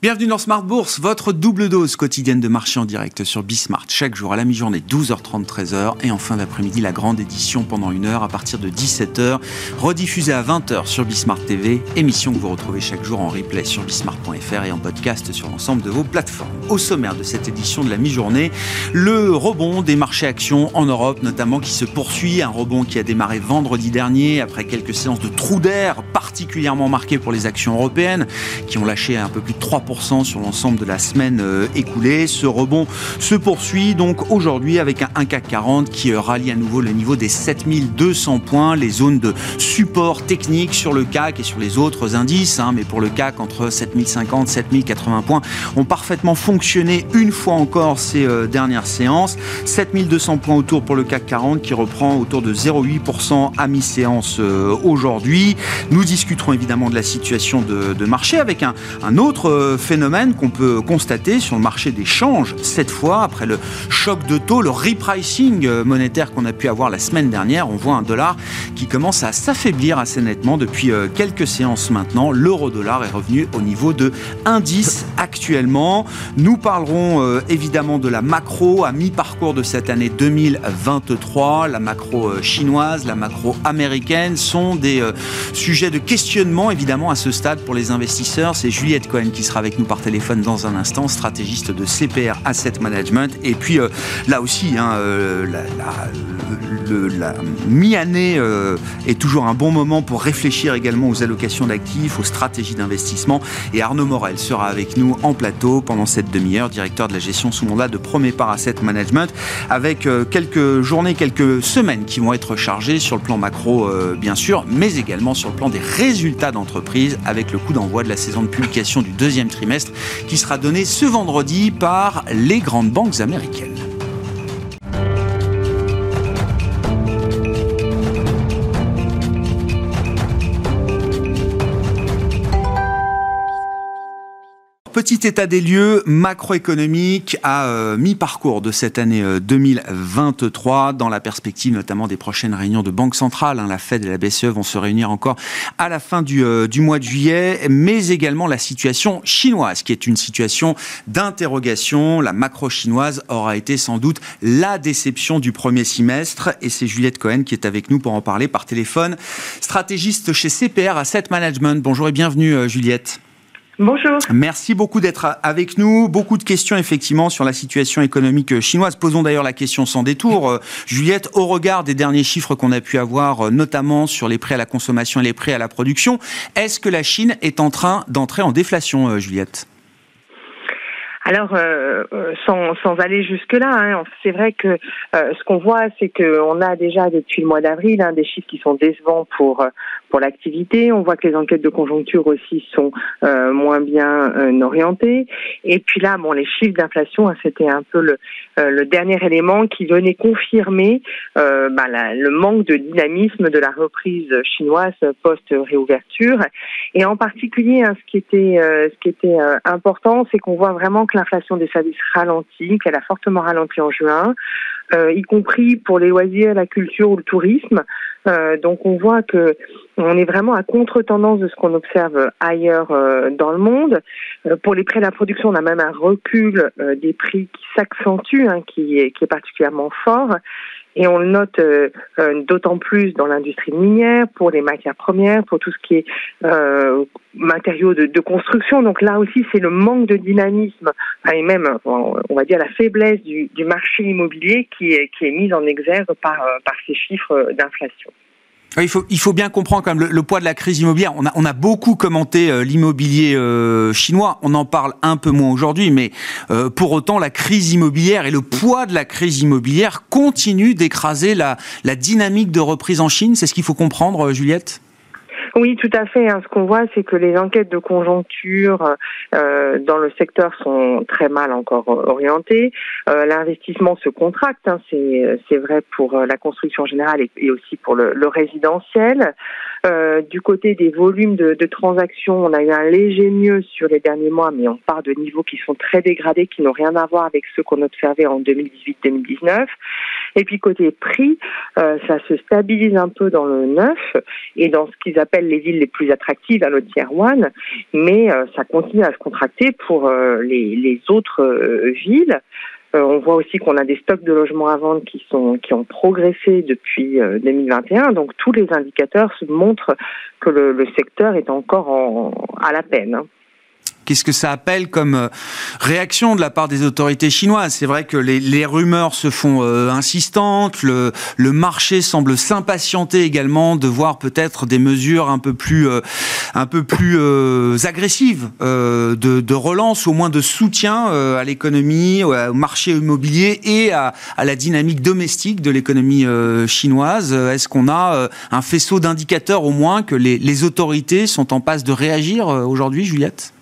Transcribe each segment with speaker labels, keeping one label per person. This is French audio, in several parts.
Speaker 1: Bienvenue dans Smart Bourse, votre double dose quotidienne de marché en direct sur Bismart. Chaque jour à la mi-journée, 12h30, 13h. Et en fin d'après-midi, la grande édition pendant une heure à partir de 17h. Rediffusée à 20h sur Bismart TV. Émission que vous retrouvez chaque jour en replay sur bismart.fr et en podcast sur l'ensemble de vos plateformes. Au sommaire de cette édition de la mi-journée, le rebond des marchés actions en Europe, notamment qui se poursuit. Un rebond qui a démarré vendredi dernier après quelques séances de trous d'air particulièrement marquées pour les actions européennes qui ont lâché un peu plus de 3% sur l'ensemble de la semaine euh, écoulée. Ce rebond se poursuit donc aujourd'hui avec un, CAC 40 qui euh, rallie à nouveau le niveau des 7200 points, les zones de support technique sur le CAC et sur les autres indices, hein, mais pour le CAC entre 7050 7080 points ont parfaitement fonctionné une fois encore ces euh, dernières séances. 7200 points autour pour le CAC 40 qui reprend autour de 0,8% à mi-séance aujourd'hui. Nous discuterons évidemment de la situation de, marché avec un, un autre phénomène qu'on peut constater sur le marché des changes, cette fois, après le choc de taux, le repricing euh, monétaire qu'on a pu avoir la semaine dernière. On voit un dollar qui commence à s'affaiblir assez nettement depuis euh, quelques séances maintenant. L'euro-dollar est revenu au niveau de 1,10 actuellement. Nous parlerons euh, évidemment de la macro à mi-parcours de cette année 2023. La macro chinoise, la macro américaine sont des sujets de questionnement évidemment à ce stade pour les investisseurs. C'est Juliette Cohen qui sera avec nous par téléphone dans un instant, stratégiste de CPR Asset Management. Et puis euh, là aussi, hein, euh, la, mi-année euh, est toujours un bon moment pour réfléchir également aux allocations d'actifs, aux stratégies d'investissement. Et Arnaud Morel sera avec nous en plateau pendant cette demi-heure, directeur de la gestion sous mandat de Premier Par Asset Management, avec quelques journées, quelques semaines qui vont être chargées sur le plan macro, bien sûr, mais également sur le plan des résultats d'entreprise, avec le coup d'envoi de la saison de publication du deuxième trimestre qui sera donné ce vendredi par les grandes banques américaines. Petit état des lieux macroéconomique à euh, mi-parcours de cette année 2023, euh, dans la perspective notamment des prochaines réunions de banque centrale. Hein, la Fed et la BCE vont se réunir encore à la fin du, euh, du mois de juillet, mais également la situation chinoise, qui est une situation d'interrogation. La macro chinoise aura été sans doute la déception du premier semestre, et c'est Juliette Cohen qui est avec nous pour en parler par téléphone, stratégiste chez CPR Asset Management. Bonjour et bienvenue Juliette. Merci beaucoup d'être avec nous. Beaucoup de questions effectivement sur la situation économique chinoise. Posons d'ailleurs la question sans détour. Euh, Juliette, au regard des derniers chiffres qu'on a pu avoir, euh, notamment sur les prêts à la consommation et les prêts à la production, est-ce que la Chine est en train d'entrer en déflation, euh, Juliette?
Speaker 2: Alors, euh, euh, sans, sans aller jusque-là, hein, c'est vrai que euh, ce qu'on voit, c'est qu'on a déjà depuis le mois d'avril hein, des chiffres qui sont décevants pour pour l'activité. On voit que les enquêtes de conjoncture aussi sont moins bien orientées. Et puis là, bon, les chiffres d'inflation, hein, c'était un peu le, le dernier élément qui venait confirmer bah, le manque de dynamisme de la reprise chinoise post-réouverture. Et en particulier, ce qui était ce qui était important, c'est qu'on voit vraiment que l'inflation des services ralentit, qu'elle a fortement ralenti en juin, euh, y compris pour les loisirs, la culture ou le tourisme. Euh, donc on voit que on est vraiment à contre-tendance de ce qu'on observe ailleurs euh, dans le monde. pour les prêts à la production, on a même un recul des prix qui s'accentue, hein, qui, est, qui est particulièrement fort. Et on le note euh, euh, d'autant plus dans l'industrie minière, pour les matières premières, pour tout ce qui est euh, matériaux de, de, construction. Donc là aussi, c'est le manque de dynamisme et même, on va dire, la faiblesse du, du marché immobilier qui est, qui est mise en exergue par, par ces chiffres d'inflation.
Speaker 1: Il faut, il faut bien comprendre quand même le, poids de la crise immobilière. On a, beaucoup commenté euh, l'immobilier euh, chinois. On en parle un peu moins aujourd'hui, mais euh, pour autant, la crise immobilière et le poids de la crise immobilière continuent d'écraser la dynamique de reprise en Chine. C'est ce qu'il faut comprendre, Juliette?
Speaker 2: Oui, tout à fait. Hein. Ce qu'on voit, c'est que les enquêtes de conjoncture euh, dans le secteur sont très mal encore orientées. Euh, L'investissement se contracte, hein. c'est vrai pour la construction générale et, aussi pour le, résidentiel. Euh, du côté des volumes de, de, transactions, on a eu un léger mieux sur les derniers mois, mais on part de niveaux qui sont très dégradés, qui n'ont rien à voir avec ceux qu'on observait en 2018-2019. Et puis côté prix, euh, ça se stabilise un peu dans le neuf et dans ce qu'ils appellent les villes les plus attractives à le tier one, mais euh, ça continue à se contracter pour euh, les, autres villes. On voit aussi qu'on a des stocks de logements à vendre qui sont qui ont progressé depuis 2021. Donc tous les indicateurs montrent que le, secteur est encore en, à la peine.
Speaker 1: Qu'est-ce que ça appelle comme euh, réaction de la part des autorités chinoises? C'est vrai que les, rumeurs se font euh, insistantes, le, marché semble s'impatienter également de voir peut-être des mesures un peu plus, euh, un peu plus agressives de, de, relance, au moins de soutien à l'économie, au marché immobilier et à, à la dynamique domestique de l'économie chinoise. Est-ce qu'on a un faisceau d'indicateurs au moins que les, les autorités sont en passe de réagir aujourd'hui, Juliette?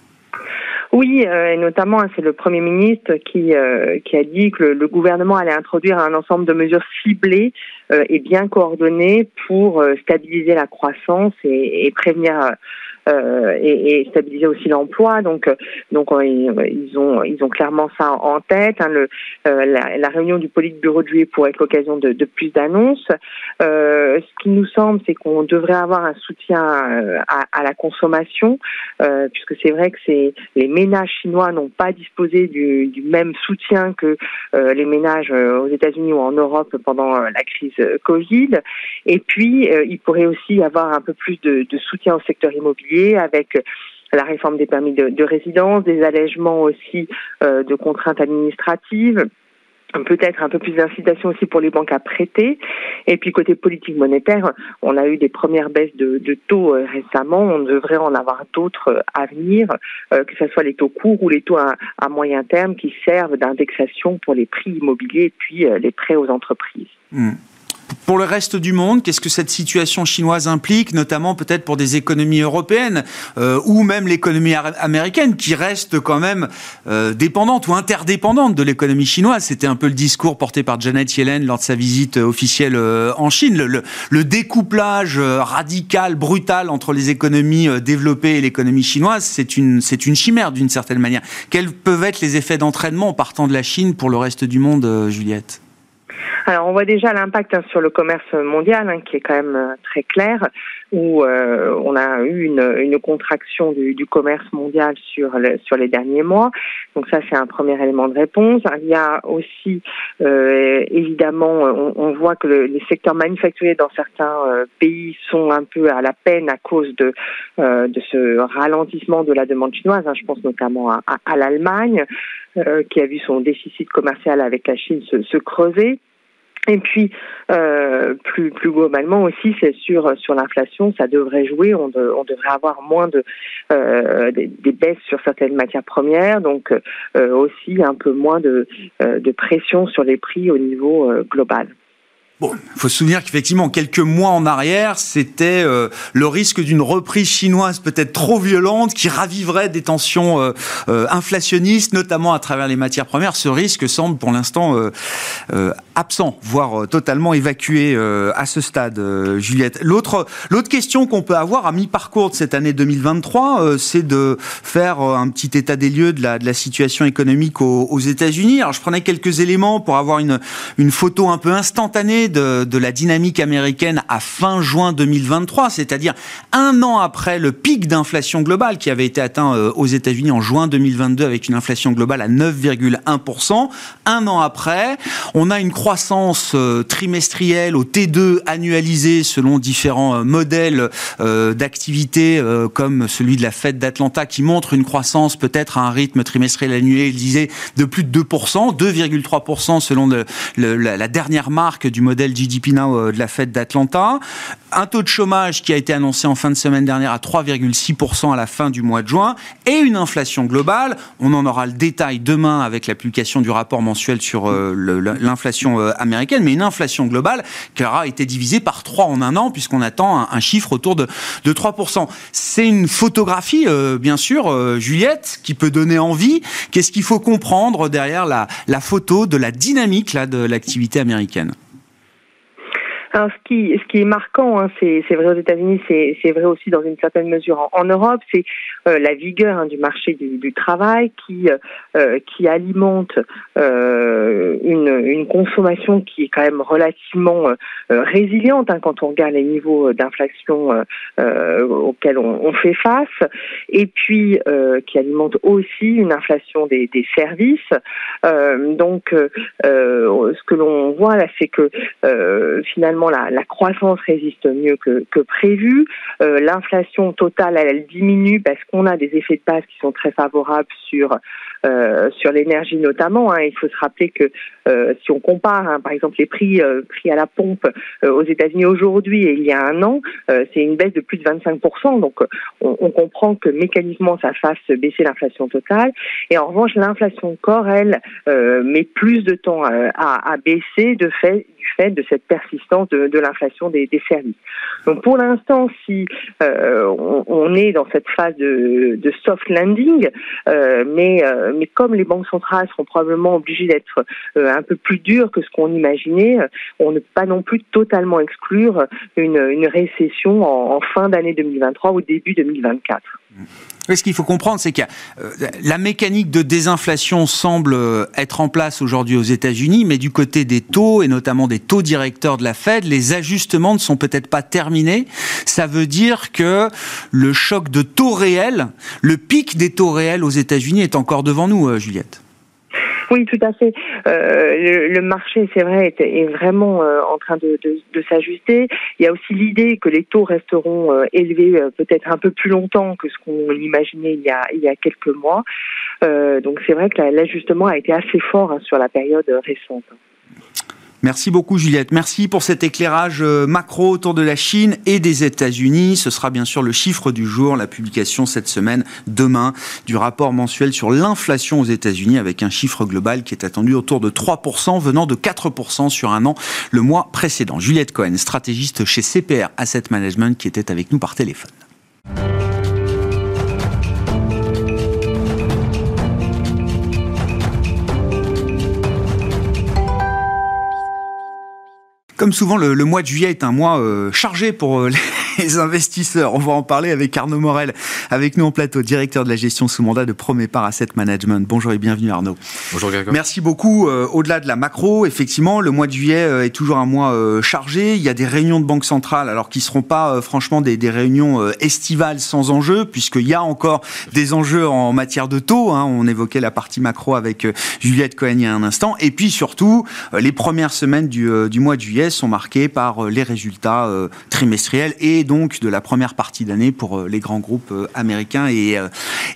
Speaker 2: Oui, euh, et notamment, c'est le Premier ministre qui, euh, a dit que le, gouvernement allait introduire un ensemble de mesures ciblées euh, et bien coordonnées pour stabiliser la croissance et, prévenir et, et, stabiliser aussi l'emploi. Donc, donc ils ont ils ont clairement ça en tête. Hein, le, la, la, réunion du Politburo de juillet pourrait être l'occasion de, de, plus d'annonces. ce qui nous semble, c'est qu'on devrait avoir un soutien à, à la consommation, puisque c'est vrai que c'est les ménages chinois n'ont pas disposé du, du, même soutien que euh, les ménages aux États-Unis ou en Europe pendant la crise Covid. Et puis, euh, il pourrait aussi y avoir un peu plus de, de soutien au secteur immobilier avec la réforme des permis de, de résidence, des allègements aussi euh, de contraintes administratives peut-être un peu plus d'incitation aussi pour les banques à prêter. Et puis côté politique monétaire, on a eu des premières baisses de, taux euh, récemment. On devrait en avoir d'autres euh, à venir, euh, que ce soit les taux courts ou les taux à, moyen terme qui servent d'indexation pour les prix immobiliers et puis euh, les prêts aux entreprises.
Speaker 1: Mmh. Pour le reste du monde, qu'est-ce que cette situation chinoise implique, notamment peut-être pour des économies européennes euh, ou même l'économie américaine qui reste quand même euh, dépendante ou interdépendante de l'économie chinoise? C'était un peu le discours porté par Janet Yellen lors de sa visite officielle euh, en Chine. Le, le, le, découplage euh, radical, brutal entre les économies euh, développées et l'économie chinoise, c'est une, c'est une chimère d'une certaine manière. Quels peuvent être les effets d'entraînement partant de la Chine pour le reste du monde, euh, Juliette?
Speaker 2: Alors on voit déjà l'impact hein, sur le commerce mondial hein, qui est quand même euh, très clair, où euh, on a eu une, une contraction du, du, commerce mondial sur, le, sur les derniers mois. Donc ça c'est un premier élément de réponse. Il y a aussi euh, évidemment, on, on, voit que le, les secteurs manufacturiers dans certains euh, pays sont un peu à la peine à cause de, euh, de ce ralentissement de la demande chinoise. Hein. Je pense notamment à, à, à l'Allemagne qui a vu son déficit commercial avec la Chine se, se creuser. Et puis, euh, plus, plus globalement aussi, c'est sur, sur l'inflation, ça devrait jouer. On, de, on devrait avoir moins de euh, des, des, baisses sur certaines matières premières, donc euh, aussi un peu moins de, euh, de pression sur les prix au niveau euh, global.
Speaker 1: Bon, il faut se souvenir qu'effectivement, quelques mois en arrière, c'était euh, le risque d'une reprise chinoise peut-être trop violente qui raviverait des tensions euh, euh, inflationnistes, notamment à travers les matières premières. Ce risque semble pour l'instant euh, euh, absent, voire totalement évacué à ce stade, Juliette. L'autre, l'autre question qu'on peut avoir à mi-parcours de cette année 2023, c'est de faire un petit état des lieux de la, de la situation économique aux, aux États-Unis. Alors, je prenais quelques éléments pour avoir une, une photo un peu instantanée de, la dynamique américaine à fin juin 2023, c'est-à-dire un an après le pic d'inflation globale qui avait été atteint euh, aux États-Unis en juin 2022 avec une inflation globale à 9,1%. Un an après, on a une croissance euh, trimestrielle au T2 annualisé selon différents euh, modèles d'activité comme celui de la Fed d'Atlanta qui montre une croissance peut-être à un rythme trimestriel annuel, disait, de plus de 2%, 2,3% selon la dernière marque du modèle modèle GDP Now euh, de la Fed d'Atlanta. Un taux de chômage qui a été annoncé en fin de semaine dernière à 3,6% à la fin du mois de juin et une inflation globale. On en aura le détail demain avec l'application du rapport mensuel sur euh, l'inflation euh, américaine, mais une inflation globale qui aura été divisée par 3 en un an puisqu'on attend un, chiffre autour de, de 3%. C'est une photographie, bien sûr, Juliette, qui peut donner envie. Qu'est-ce qu'il faut comprendre derrière la, la photo de la dynamique là, de l'activité américaine?
Speaker 2: Ce qui, est marquant, hein, c'est, vrai aux États-Unis, c'est, vrai aussi dans une certaine mesure en, Europe, c'est euh, la vigueur hein, du marché du, travail qui, euh, euh, alimente une, consommation qui est quand même relativement résiliente hein, quand on regarde les niveaux d'inflation auxquels on, fait face, et puis qui alimente aussi une inflation des services. donc, ce que l'on voit là, c'est que finalement la, croissance résiste mieux que, prévu. Euh, l'inflation totale, elle, diminue parce qu'on a des effets de base qui sont très favorables sur euh, sur l'énergie notamment. Hein. Il faut se rappeler que euh, si on compare, hein, par exemple, les prix pris à la pompe aux États-Unis aujourd'hui et il y a un an, c'est une baisse de plus de 25%. Donc, on, comprend que mécaniquement, ça fasse baisser l'inflation totale. Et en revanche, l'inflation corps, elle, met plus de temps à, à baisser de fait fait de cette persistance de, l'inflation des, services. Donc pour l'instant, si euh, on, est dans cette phase de, soft landing, euh, mais, euh, mais comme les banques centrales seront probablement obligées d'être un peu plus dures que ce qu'on imaginait, on ne peut pas non plus totalement exclure une, récession en, en fin d'année 2023 ou début 2024
Speaker 1: ce qu'il faut comprendre, c'est que euh, la mécanique de désinflation semble euh, être en place aujourd'hui aux États-Unis, mais du côté des taux, et notamment des taux directeurs de la Fed, les ajustements ne sont peut-être pas terminés. Ça veut dire que le choc de taux réels, le pic des taux réels aux États-Unis est encore devant nous, euh, Juliette.
Speaker 2: Oui, tout à fait. Euh, le, marché, c'est vrai, est, vraiment euh, en train de, s'ajuster. Il y a aussi l'idée que les taux resteront euh, élevés peut-être un peu plus longtemps que ce qu'on imaginait il y a, il y a quelques mois. donc c'est vrai que l'ajustement a été assez fort hein, sur la période récente.
Speaker 1: Merci beaucoup Juliette. Merci pour cet éclairage euh, macro autour de la Chine et des États-Unis. Ce sera bien sûr le chiffre du jour, la publication cette semaine, demain, du rapport mensuel sur l'inflation aux États-Unis avec un chiffre global qui est attendu autour de 3% venant de 4% sur un an le mois précédent. Juliette Cohen, stratégiste chez CPR Asset Management qui était avec nous par téléphone. Comme souvent, le, mois de juillet est un mois euh, chargé pour euh, les investisseurs. On va en parler avec Arnaud Morel, avec nous en plateau, directeur de la gestion sous mandat de Promépar Asset Management. Bonjour et bienvenue Arnaud.
Speaker 3: Bonjour Grégoire.
Speaker 1: Merci beaucoup. Euh, au-delà de la macro, effectivement, le mois de juillet est toujours un mois chargé. Il y a des réunions de banque centrale, alors qui ne seront pas franchement des, des réunions estivales sans enjeu, puisqu'il y a encore des enjeux en matière de taux. Hein. On évoquait la partie macro avec Juliette Cohen il y a un instant. Et puis surtout, les premières semaines du, du mois de juillet sont marqués par euh, les résultats euh, trimestriels et donc de la première partie d'année pour euh, les grands groupes américains et,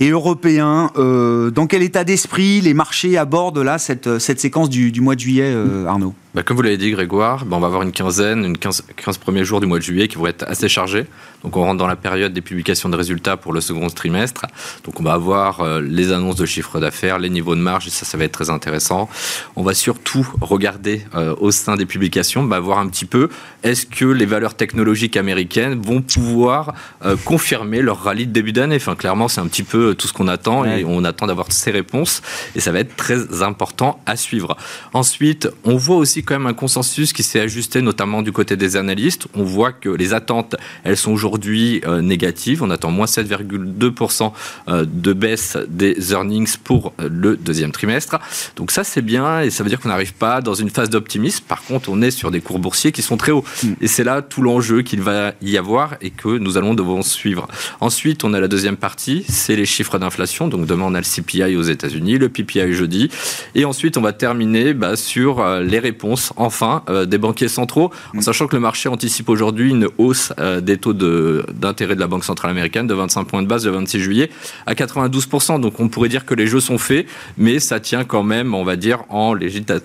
Speaker 1: et européens. dans quel état d'esprit les marchés abordent là cette, cette séquence du, du mois de juillet, Arnaud?
Speaker 3: Bah, comme vous l'avez dit, Grégoire, bah, on va avoir une quinzaine, une 15, 15, premiers jours du mois de juillet qui vont être assez chargés. Donc, on rentre dans la période des publications de résultats pour le second trimestre. Donc, on va avoir euh, les annonces de chiffre d'affaires, les niveaux de marge, et ça, ça va être très intéressant. On va surtout regarder euh, au sein des publications, bah, voir un petit peu est-ce que les valeurs technologiques américaines vont pouvoir euh, confirmer leur rallye de début d'année. Enfin, clairement, c'est un petit peu tout ce qu'on attend et on attend d'avoir ces réponses. Et ça va être très important à suivre. Ensuite, on voit aussi quand même un consensus qui s'est ajusté, notamment du côté des analystes. On voit que les attentes, elles sont aujourd'hui euh, négatives. On attend moins 7,2% euh, de baisse des earnings pour euh, le deuxième trimestre. Donc ça, c'est bien et ça veut dire qu'on n'arrive pas dans une phase d'optimisme. Par contre, on est sur des cours boursiers qui sont très hauts. Mm. Et c'est là tout l'enjeu qu'il va y avoir et que nous allons devoir suivre. Ensuite, on a la deuxième partie, c'est les chiffres d'inflation. Donc demain, on a le CPI aux États-Unis, le PPI jeudi. Et ensuite, on va terminer bah, sur les réponses enfin, euh, des banquiers centraux, en mm. sachant que le marché anticipe aujourd'hui une hausse euh, des taux d'intérêt de, la Banque centrale américaine de 25 points de base le 26 juillet à 92%. Donc on pourrait dire que les jeux sont faits, mais ça tient quand même, on va dire, en,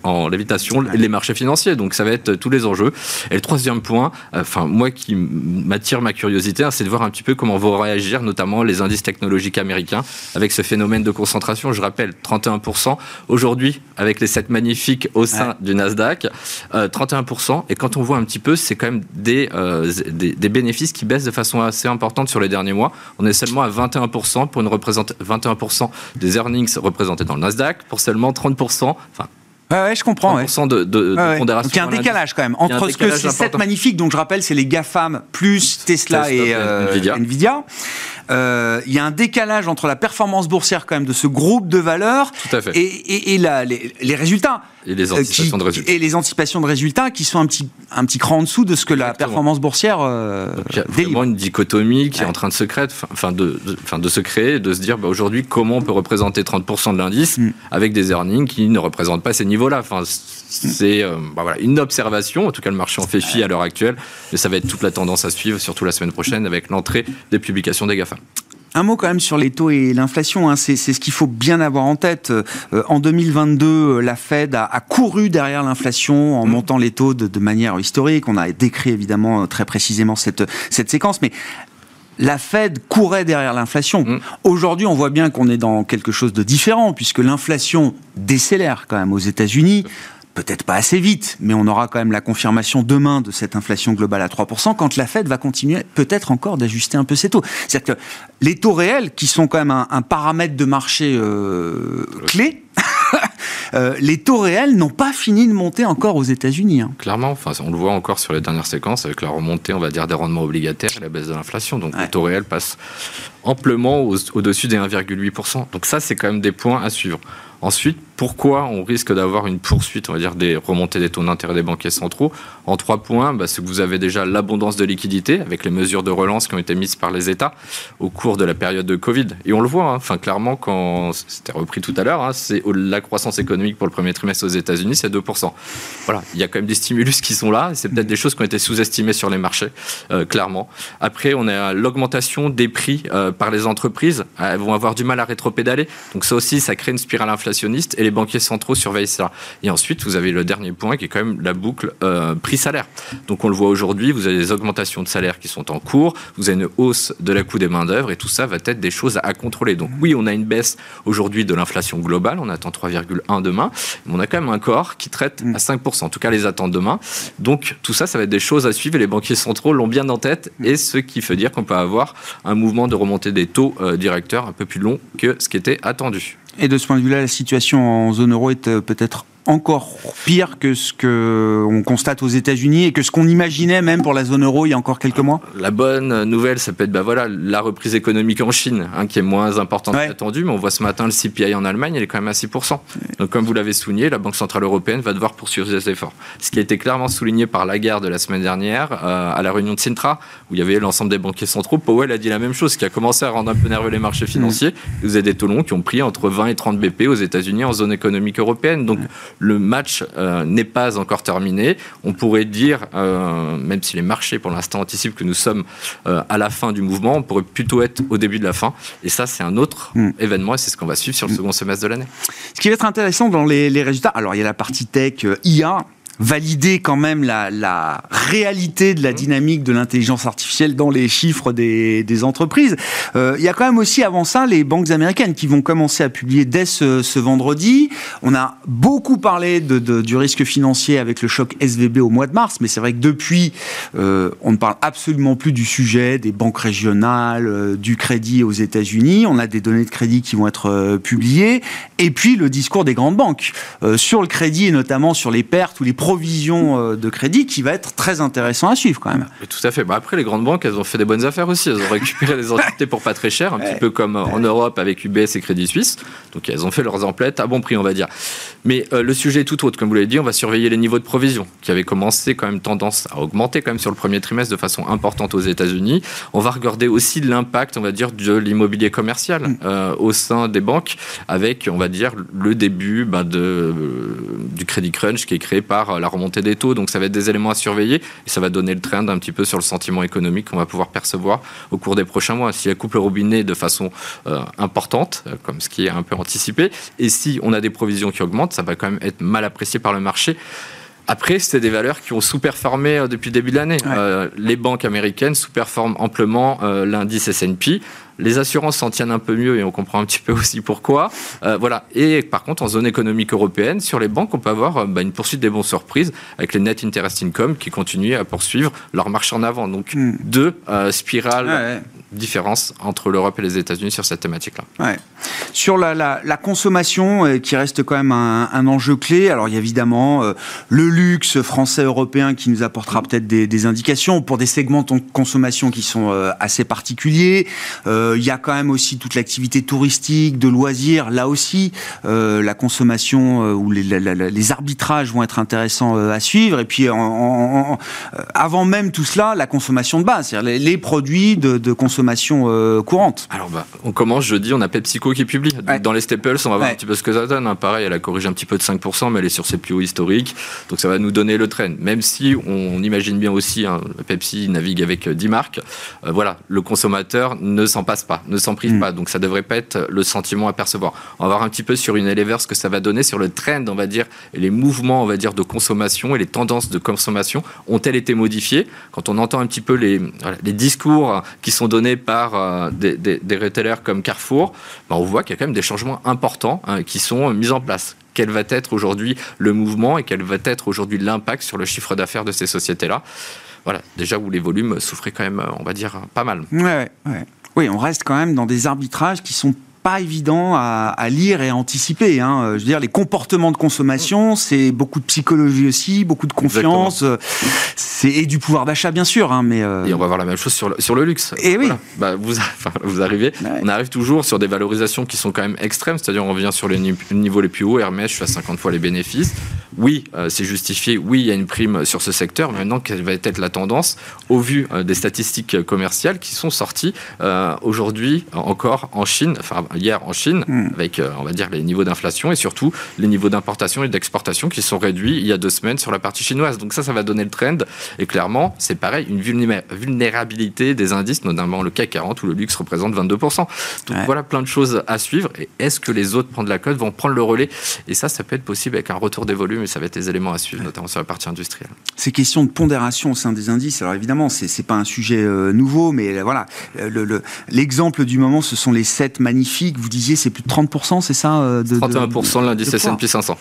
Speaker 3: en lévitation les marchés financiers. Donc ça va être tous les enjeux. Et le troisième point, euh, enfin moi qui m'attire ma curiosité, hein, c'est de voir un petit peu comment vont réagir notamment les indices technologiques américains avec ce phénomène de concentration. Je rappelle, 31% aujourd'hui avec les 7 magnifiques au sein du Nasdaq. 31%. Euh, et quand on voit un petit peu, c'est quand même euh, des, des, bénéfices qui baissent de façon assez importante sur les derniers mois. On est seulement à 21% pour une représente 21% des earnings représentés dans le Nasdaq, pour seulement 30%, enfin
Speaker 1: Ouais, je comprends. Ouais.
Speaker 3: de, de,
Speaker 1: pondération. Donc il y a un décalage quand même entre ce que c'est cette magnifique, donc je rappelle, c'est les GAFAM plus Tesla, et euh, Nvidia. Euh, il y a un décalage entre la performance boursière quand même de ce groupe de valeurs et, et, et la, les, les, résultats.
Speaker 3: Et les anticipations de résultats.
Speaker 1: Et les anticipations de résultats qui sont un petit, un petit cran en dessous de ce que la performance boursière euh,
Speaker 3: Il y a vraiment une dichotomie qui est en train de se créer, enfin de, de, de se créer, de se dire bah, aujourd'hui comment on peut représenter 30% de l'indice mm. avec des earnings qui ne représentent pas ces niveaux-là? Enfin, c'est euh, bah, voilà, une observation, en tout cas le marché en fait fi à l'heure actuelle, mais ça va être toute la tendance à suivre, surtout la semaine prochaine avec l'entrée des publications des GAFA.
Speaker 1: Un mot quand même sur les taux et l'inflation. Hein. C'est, ce qu'il faut bien avoir en tête. Euh, en 2022, la Fed a, couru derrière l'inflation en mmh. montant les taux de, manière historique. On a décrit évidemment très précisément cette, cette séquence, mais la Fed courait derrière l'inflation. Mmh. Aujourd'hui, on voit bien qu'on est dans quelque chose de différent, puisque l'inflation décélère quand même aux États-Unis peut-être pas assez vite, mais on aura quand même la confirmation demain de cette inflation globale à 3%, quand la Fed va continuer peut-être encore d'ajuster un peu ses taux. C'est-à-dire que les taux réels, qui sont quand même un, paramètre de marché euh, clé, euh, les taux réels n'ont pas fini de monter encore aux États-Unis. Hein.
Speaker 3: Clairement, enfin, on le voit encore sur les dernières séquences avec la remontée, on va dire, des rendements obligataires et la baisse de l'inflation. Donc les taux réels passent amplement au-dessus des 1,8%. Donc ça, c'est quand même des points à suivre. Ensuite, pourquoi on risque d'avoir une poursuite, on va dire, des remontées des taux d'intérêt des banquiers centraux En trois points, bah, c'est que vous avez déjà l'abondance de liquidités avec les mesures de relance qui ont été mises par les États au cours de la période de Covid. Et on le voit, hein, enfin clairement, quand c'était repris tout à l'heure, hein, c'est la croissance économique pour le premier trimestre aux États-Unis, c'est 2%. Voilà, il y a quand même des stimulus qui sont là. C'est peut-être des choses qui ont été sous-estimées sur les marchés, euh, clairement. Après, on a l'augmentation des prix euh, par les entreprises. Elles vont avoir du mal à rétropédaler. Donc ça aussi, ça crée une spirale inflationniste les banquiers centraux surveillent ça. Et ensuite, vous avez le dernier point qui est quand même la boucle euh, prix-salaire. Donc on le voit aujourd'hui, vous avez des augmentations de salaire qui sont en cours, vous avez une hausse de la coût des main-d'œuvre et tout ça va être des choses à contrôler. Donc oui, on a une baisse aujourd'hui de l'inflation globale, on attend 3,1 demain, mais on a quand même un corps qui traite à 5%, en tout cas les attentes demain. Donc tout ça, ça va être des choses à suivre et les banquiers centraux l'ont bien en tête et ce qui fait dire qu'on peut avoir un mouvement de remontée des taux euh, directeurs un peu plus long que ce qui était attendu.
Speaker 1: Et de ce point de vue-là, la situation en zone euro est euh, peut-être encore pire que ce qu'on constate aux États-Unis et que ce qu'on imaginait même pour la zone euro il y a encore quelques mois
Speaker 3: La bonne nouvelle, ça peut être bah voilà, la reprise économique en Chine, hein, qui est moins importante qu'attendue, mais on voit ce matin le CPI en Allemagne, elle est quand même à 6%. Donc comme vous l'avez souligné, la Banque Centrale Européenne va devoir poursuivre ses efforts. Ce qui a été clairement souligné par Lagarde la semaine dernière euh, à la réunion de Sintra, où il y avait l'ensemble des banquiers centraux, Powell a dit la même chose, qui a commencé à rendre un peu nerveux les marchés financiers. Vous avez des taux longs qui ont pris entre 20 et 30 BP aux États-Unis en zone économique européenne. Donc le match euh, n'est pas encore terminé. On pourrait dire, euh, même si les marchés pour l'instant anticipent que nous sommes euh, à la fin du mouvement, on pourrait plutôt être au début de la fin. Et ça, c'est un autre hmm. événement et c'est ce qu'on va suivre sur le hmm. second semestre de l'année.
Speaker 1: Ce qui va être intéressant dans les, les résultats, alors il y a la partie tech IA, valider quand même la, la, réalité de la mmh. dynamique de l'intelligence artificielle dans les chiffres des, des entreprises. Euh, il y a quand même aussi avant ça les banques américaines qui vont commencer à publier dès ce, ce vendredi. On a beaucoup parlé de, de, du risque financier avec le choc SVB au mois de mars, mais c'est vrai que depuis, euh, on ne parle absolument plus du sujet des banques régionales, euh, du crédit aux États-Unis. On a des données de crédit qui vont être euh, publiées, et puis le discours des grandes banques euh, sur le crédit et notamment sur les pertes ou les provision euh, de crédit qui va être très intéressant à suivre quand même.
Speaker 3: tout à fait. Bah après, les grandes banques, elles ont fait des bonnes affaires aussi. Elles ont récupéré les entités pour pas très cher, un petit peu comme en Europe avec UBS et Crédit Suisse. Donc elles ont fait leurs emplettes à bon prix, on va dire. Mais euh, le sujet est tout autre. Comme vous l'avez dit, on va surveiller les niveaux de provision qui avaient commencé quand même tendance à augmenter quand même sur le premier trimestre de façon importante aux États-Unis. On va regarder aussi l'impact, on va dire, de l'immobilier commercial mm. euh, au sein des banques avec, on va dire, le début bah, de, du crédit crunch qui est créé par la remontée des taux. Donc ça va être des éléments à surveiller et ça va donner le trend un petit peu sur le sentiment économique qu'on va pouvoir percevoir au cours des prochains mois. Si elle coupe le robinet de façon euh, importante, euh, comme ce qui est un peu anticipé, et si on a des provisions qui augmentent, ça va quand même être mal apprécié par le marché. Après, c'est des valeurs qui ont sous-performé euh, depuis le début de l'année. les banques américaines sous-performent amplement l'indice S&P. Les assurances s'en tiennent un peu mieux et on comprend un petit peu aussi pourquoi. Euh, voilà. Et par contre, en zone économique européenne, sur les banques, on peut avoir euh, bah, une poursuite des bons surprises avec les net interest income qui continuent à poursuivre leur marche en avant. Donc hmm. deux euh, spirales différence entre l'Europe et les États-Unis sur cette thématique-là.
Speaker 1: Ouais. Sur la, la, consommation, euh, qui reste quand même un, un, enjeu clé, alors il y a évidemment euh, le luxe français européen qui nous apportera peut-être des, des, indications pour des segments de consommation qui sont euh, assez particuliers. il y a quand même aussi toute l'activité touristique, de loisirs. Là aussi, la consommation ou les, les, arbitrages vont être intéressants à suivre. Et puis, en, en, avant même tout cela, la consommation de base, c'est-à-dire les, les, produits de, de consommation courante.
Speaker 3: Alors, bah, on commence jeudi, on a PepsiCo qui publie. Dans les staples, on va voir un petit peu ce que ça donne. Hein. Pareil, elle a corrigé un petit peu de 5%, mais elle est sur ses plus hauts historiques. Donc ça va nous donner le trend. Même si on imagine bien aussi, hein, Pepsi navigue avec 10 marques, euh, voilà, le consommateur ne s'en passe pas, ne s'en prive mm. pas. Donc ça devrait pas être le sentiment à percevoir. On va voir un petit peu sur une Elever ce que ça va donner sur le trend, on va dire, et les mouvements, on va dire, de consommation et les tendances de consommation ont-elles été modifiées? Quand on entend un petit peu les, les discours qui sont donnés par euh, des, des, retailers comme Carrefour, ben, on voit qu'il y a quand même des changements importants hein, qui sont mis en place quel va être aujourd'hui le mouvement et quel va être aujourd'hui l'impact sur le chiffre d'affaires de ces sociétés-là? Voilà, déjà où les volumes souffraient quand même, on va dire, pas mal.
Speaker 1: Ouais. Oui, on reste quand même dans des arbitrages qui sont pas évident à, lire et à anticiper. Hein. Je veux dire, les comportements de consommation, c'est beaucoup de psychologie aussi, beaucoup de confiance, c'est et du pouvoir d'achat bien sûr. Hein, mais
Speaker 3: euh, Et on va voir la même chose sur le, sur le luxe.
Speaker 1: Et oui.
Speaker 3: Bah, vous, vous arrivez, on arrive toujours sur des valorisations qui sont quand même extrêmes, c'est-à-dire on revient sur les niveaux les plus hauts. Hermès, je fais à 50 fois les bénéfices. Oui, euh, c'est justifié. Oui, il y a une prime sur ce secteur. Mais maintenant, quelle va être la tendance au vu euh, des statistiques commerciales qui sont sorties aujourd'hui encore en Chine, enfin hier en Chine, hmm. avec, euh, on va dire, les niveaux d'inflation et surtout les niveaux d'importation et d'exportation qui sont réduits il y a deux semaines sur la partie chinoise. Donc ça, ça va donner le trend. Et clairement, c'est pareil, une vulnérabilité des indices, notamment le CAC 40 où le luxe représente 22%. Donc voilà plein de choses à suivre. Et est-ce que les autres prendre la cote vont prendre le relais? Et ça, ça peut être possible avec un retour des volumes et ça va être des éléments à suivre, notamment sur la partie industrielle.
Speaker 1: Ces questions de pondération au sein des indices, alors évidemment, c'est n'est pas un sujet euh, nouveau, mais voilà, l'exemple le, du moment, ce sont les sept magnifiques vous disiez c'est plus de 30%, c'est ça
Speaker 3: euh, de, 31% de l'indice S&P 500.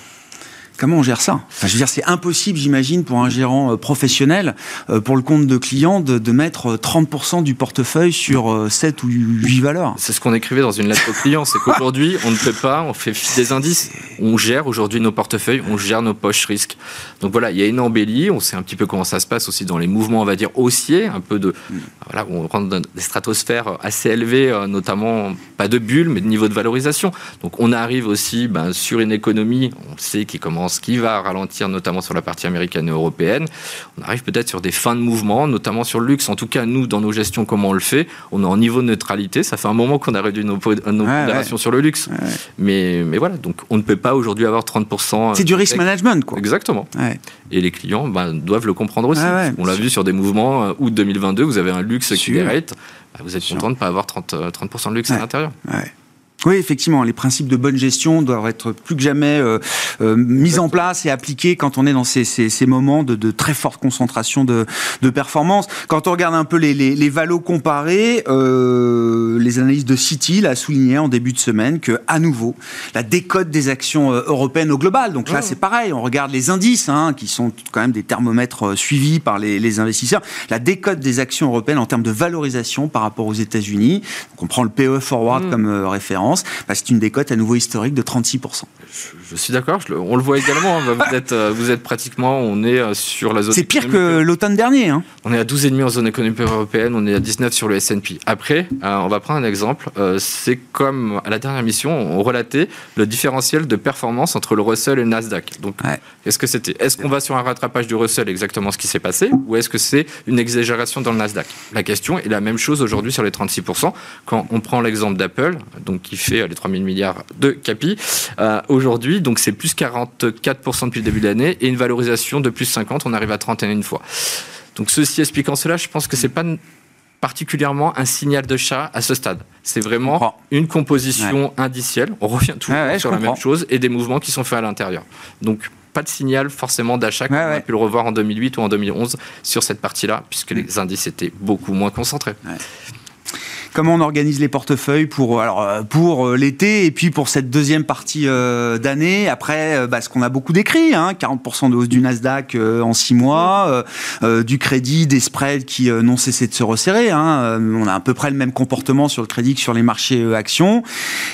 Speaker 1: Comment on gère ça? Enfin, Je veux dire, c'est impossible, j'imagine, pour un gérant euh, professionnel, euh, pour le compte de client, de, mettre 30% euh, du portefeuille sur 7 ou 8 valeurs.
Speaker 3: C'est ce qu'on écrivait dans une lettre au client, c'est qu'aujourd'hui, on ne fait pas, on fait des indices. On gère aujourd'hui nos portefeuilles, on gère nos poches risques. Donc voilà, il y a une embellie, on sait un petit peu comment ça se passe aussi dans les mouvements, on va dire, haussiers, un peu de... Voilà, on rentre dans des stratosphères assez élevées, notamment pas de bulles, mais de niveau de valorisation. Donc on arrive aussi ben, sur une économie, on sait qui commence ce qui va ralentir notamment sur la partie américaine et européenne. On arrive peut-être sur des fins de mouvement, notamment sur le luxe. En tout cas, nous, dans nos gestions, comment on le fait On est en niveau de neutralité. Ça fait un moment qu'on a réduit nos, nos sur le luxe. Mais, mais voilà, donc on ne peut pas aujourd'hui avoir 30%.
Speaker 1: C'est du risk management, quoi.
Speaker 3: Exactement. Et les clients ben, doivent le comprendre aussi. on l'a vu sur des mouvements, euh, août 2022, vous avez un luxe qui rate. Bah, vous êtes content de ne pas avoir 30%, 30 de luxe à l'intérieur.
Speaker 1: Oui, effectivement, les principes de bonne gestion doivent être plus que jamais euh, euh, mis en place et appliqués quand on est dans ces, ces, ces moments de, de, très forte concentration de, de, performance. Quand on regarde un peu les, les, les valos comparés, euh, les analyses de City a souligné en début de semaine que, à nouveau, la décote des actions euh, européennes au global. Donc là, c'est pareil. On regarde les indices, hein, qui sont quand même des thermomètres euh, suivis par les, les, investisseurs. La décote des actions européennes en termes de valorisation par rapport aux États-Unis. on prend le PE Forward mmh. comme référence bah, c'est une décote à nouveau historique de 36%.
Speaker 3: Je, suis d'accord, on le voit également. Hein. vous, êtes, euh, vous êtes pratiquement, on est euh, sur la zone.
Speaker 1: C'est pire que l'automne dernier. Hein.
Speaker 3: On est à 12,5 en zone économique européenne, on est à 19 sur le S&P. Après, euh, on va prendre un exemple. c'est comme à la dernière mission, on relatait le différentiel de performance entre le Russell et le Nasdaq. Donc, est-ce que c'était, est-ce qu'on va sur un rattrapage du Russell, exactement ce qui s'est passé, ou est-ce que c'est une exagération dans le Nasdaq? La question est la même chose aujourd'hui sur les 36%. Quand on prend l'exemple d'Apple, donc qui fait les 3000 milliards de capi. Euh, aujourd'hui, donc c'est plus 44% depuis le début de l'année et une valorisation de plus 50, on arrive à 31 fois. Donc ceci expliquant cela, je pense que c'est pas particulièrement un signal de chat à ce stade. C'est vraiment une composition indicielle. On revient tout sur la même chose et des mouvements qui sont faits à l'intérieur. Donc pas de signal forcément d'achat comme on a pu le revoir en 2008 ou en 2011 sur cette partie-là, puisque mm. les indices étaient beaucoup moins concentrés.
Speaker 1: Comment on organise les portefeuilles pour, alors, pour l'été et puis pour cette deuxième partie d'année. Après, bah, ce qu'on a beaucoup décrit, hein, 40% de hausse du Nasdaq en six mois, du crédit, des spreads qui n'ont cessé de se resserrer. Hein. On a à peu près le même comportement sur le crédit que sur les marchés actions.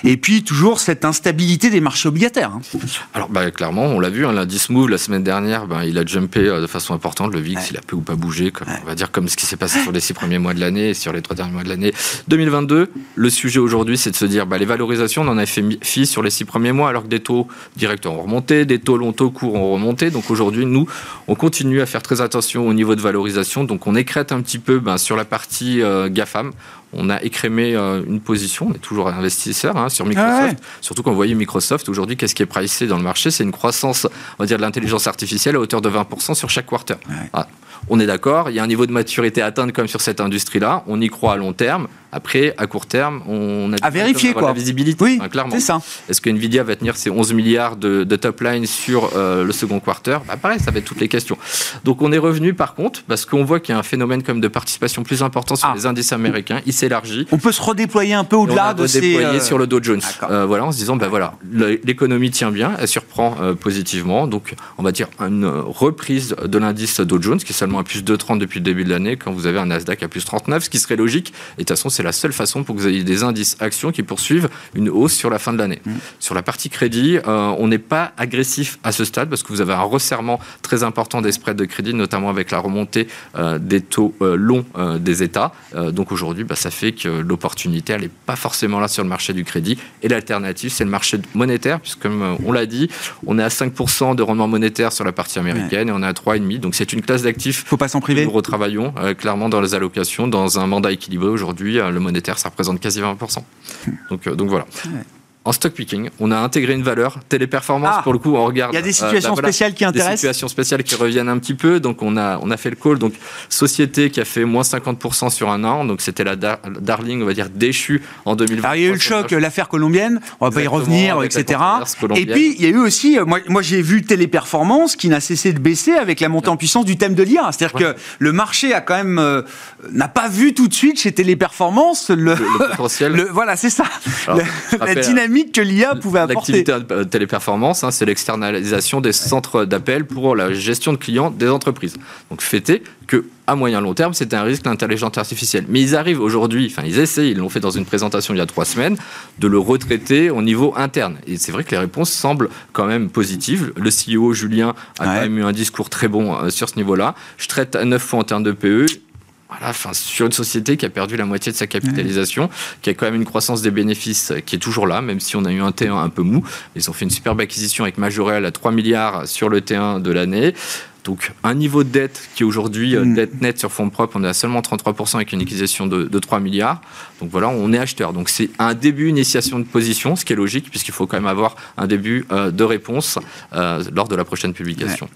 Speaker 1: Et puis toujours cette instabilité des marchés obligataires. Hein.
Speaker 3: Alors bah, clairement, on l'a vu, hein, l'indice Move la semaine dernière, ben, il a jumpé de façon importante. Le VIX, il a peu ou pas bougé, comme, on va dire comme ce qui s'est passé sur les six premiers mois de l'année et sur les trois derniers mois de l'année 2022. Le sujet aujourd'hui, c'est de se dire, bah, les valorisations, on en a fait fi sur les six premiers mois, alors que des taux directs ont remonté, des taux longs, taux courts ont remonté. Donc aujourd'hui, nous, on continue à faire très attention au niveau de valorisation. Donc on écrète un petit peu ben, sur la partie euh, GAFAM on a écrémé euh, une position, on est toujours investisseur hein, sur Microsoft. Ah Surtout quand vous voyez Microsoft, aujourd'hui, qu'est-ce qui est pricé dans le marché? C'est une croissance, on va dire, de l'intelligence artificielle à hauteur de 20% sur chaque quarter. Ah, on est d'accord, il y a un niveau de maturité à atteindre comme sur cette industrie-là, on y croit à long terme. Après, à court terme, on a
Speaker 1: à vérifier quoi.
Speaker 3: la visibilité.
Speaker 1: Oui, clairement. C'est ça.
Speaker 3: Est-ce que Nvidia va tenir ses 11 milliards de, top line sur euh, le second quarter? Bah, Pareil, ça va être toutes les questions. Donc on est revenu par contre parce qu'on voit qu'il y a un phénomène comme de participation plus important sur ah. les indices américains. Il s'élargit.
Speaker 1: On peut se redéployer un peu au-delà de
Speaker 3: ces. Redéployer euh, sur le Dow Jones. Euh, voilà, en se disant ben voilà, l'économie tient bien, elle surprend positivement. Donc on va dire une reprise de l'indice Dow Jones qui est seulement à plus de 30 depuis le début de l'année quand vous avez un Nasdaq à plus 39, ce qui serait logique. Et de toute façon, c'est la seule façon pour que vous ayez des indices actions qui poursuivent une hausse sur la fin de l'année. Mmh. Sur la partie crédit, euh, on n'est pas agressif à ce stade parce que vous avez un resserrement très important des spreads de crédit, notamment avec la remontée euh, des taux euh, longs des États. donc aujourd'hui, bah, ça fait que l'opportunité, elle n'est pas forcément là sur le marché du crédit. Et l'alternative, c'est le marché monétaire, puisque comme on l'a dit, on est à 5% de rendement monétaire sur la partie américaine et on est à 3,5%. Donc c'est une classe d'actifs.
Speaker 1: Faut pas s'en priver.
Speaker 3: Nous retravaillons clairement dans les allocations, dans un mandat équilibré aujourd'hui. Le monétaire, ça représente quasi 20%. Donc, euh, donc voilà en stock picking, on a intégré une valeur téléperformance. Ah, pour le coup, on regarde.
Speaker 1: Il y a des euh, situations bah spéciales qui intéressent. Des
Speaker 3: situations spéciales qui reviennent un petit peu. Donc, on a, on a fait le call. Donc, société qui a fait moins 50% sur un an. Donc, c'était la Darling, on va dire, déchue en 2020.
Speaker 1: Alors, il y a eu le choc, l'affaire colombienne. On va pas y revenir, etc. Et puis, il y a eu aussi, euh, moi, moi j'ai vu téléperformance qui n'a cessé de baisser avec la montée en puissance du thème de l'IA. C'est-à-dire que le marché a quand même, euh, n'a pas vu tout de suite chez téléperformance le, le, potentiel. voilà, c'est ça. la dynamique que l'IA pouvait apporter.
Speaker 3: L'activité téléperformance, hein, c'est l'externalisation des centres d'appel pour la gestion de clients des entreprises. Donc fêtez que à moyen long terme, c'était un risque l'intelligence artificielle. Mais ils arrivent aujourd'hui, enfin ils essaient, ils l'ont fait dans une présentation il y a trois semaines, de le retraiter au niveau interne. Et c'est vrai que les réponses semblent quand même positives. Le CEO Julien a quand même eu un discours très bon euh, sur ce niveau-là. Je traite à 9 fois en termes de PE voilà, enfin, sur une société qui a perdu la moitié de sa capitalisation, qui a quand même une croissance des bénéfices qui est toujours là, même si on a eu un T1 un peu mou. Ils ont fait une superbe acquisition avec Majorel à 3 milliards sur le T1 de l'année. Donc un niveau de dette qui est aujourd'hui euh, mm. dette nette sur fonds propres, on est à seulement 33% avec une acquisition de, 3 milliards. Donc voilà, on est acheteur. Donc c'est un début, initiation de position, ce qui est logique puisqu'il faut quand même avoir un début euh, de réponse euh, lors de la prochaine publication.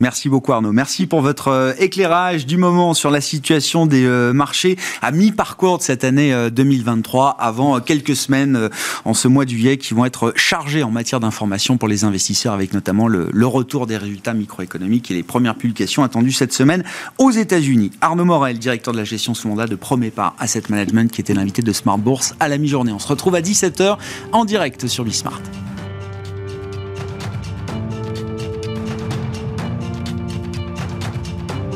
Speaker 1: Merci beaucoup Arnaud. Merci pour votre euh, éclairage du moment sur la situation des euh, marchés à mi-parcours de cette année 2023, euh, avant quelques semaines en ce mois de juillet qui vont être chargés en matière d'information pour les investisseurs, avec notamment le, retour des résultats microéconomiques et les premières publications attendues cette semaine aux États-Unis. Arnaud Morel, directeur de la gestion sous mandat de Premier Pas Asset Management, qui était l'invité de Smart Bourse à la mi-journée. On se retrouve à 17h en direct sur Bismart.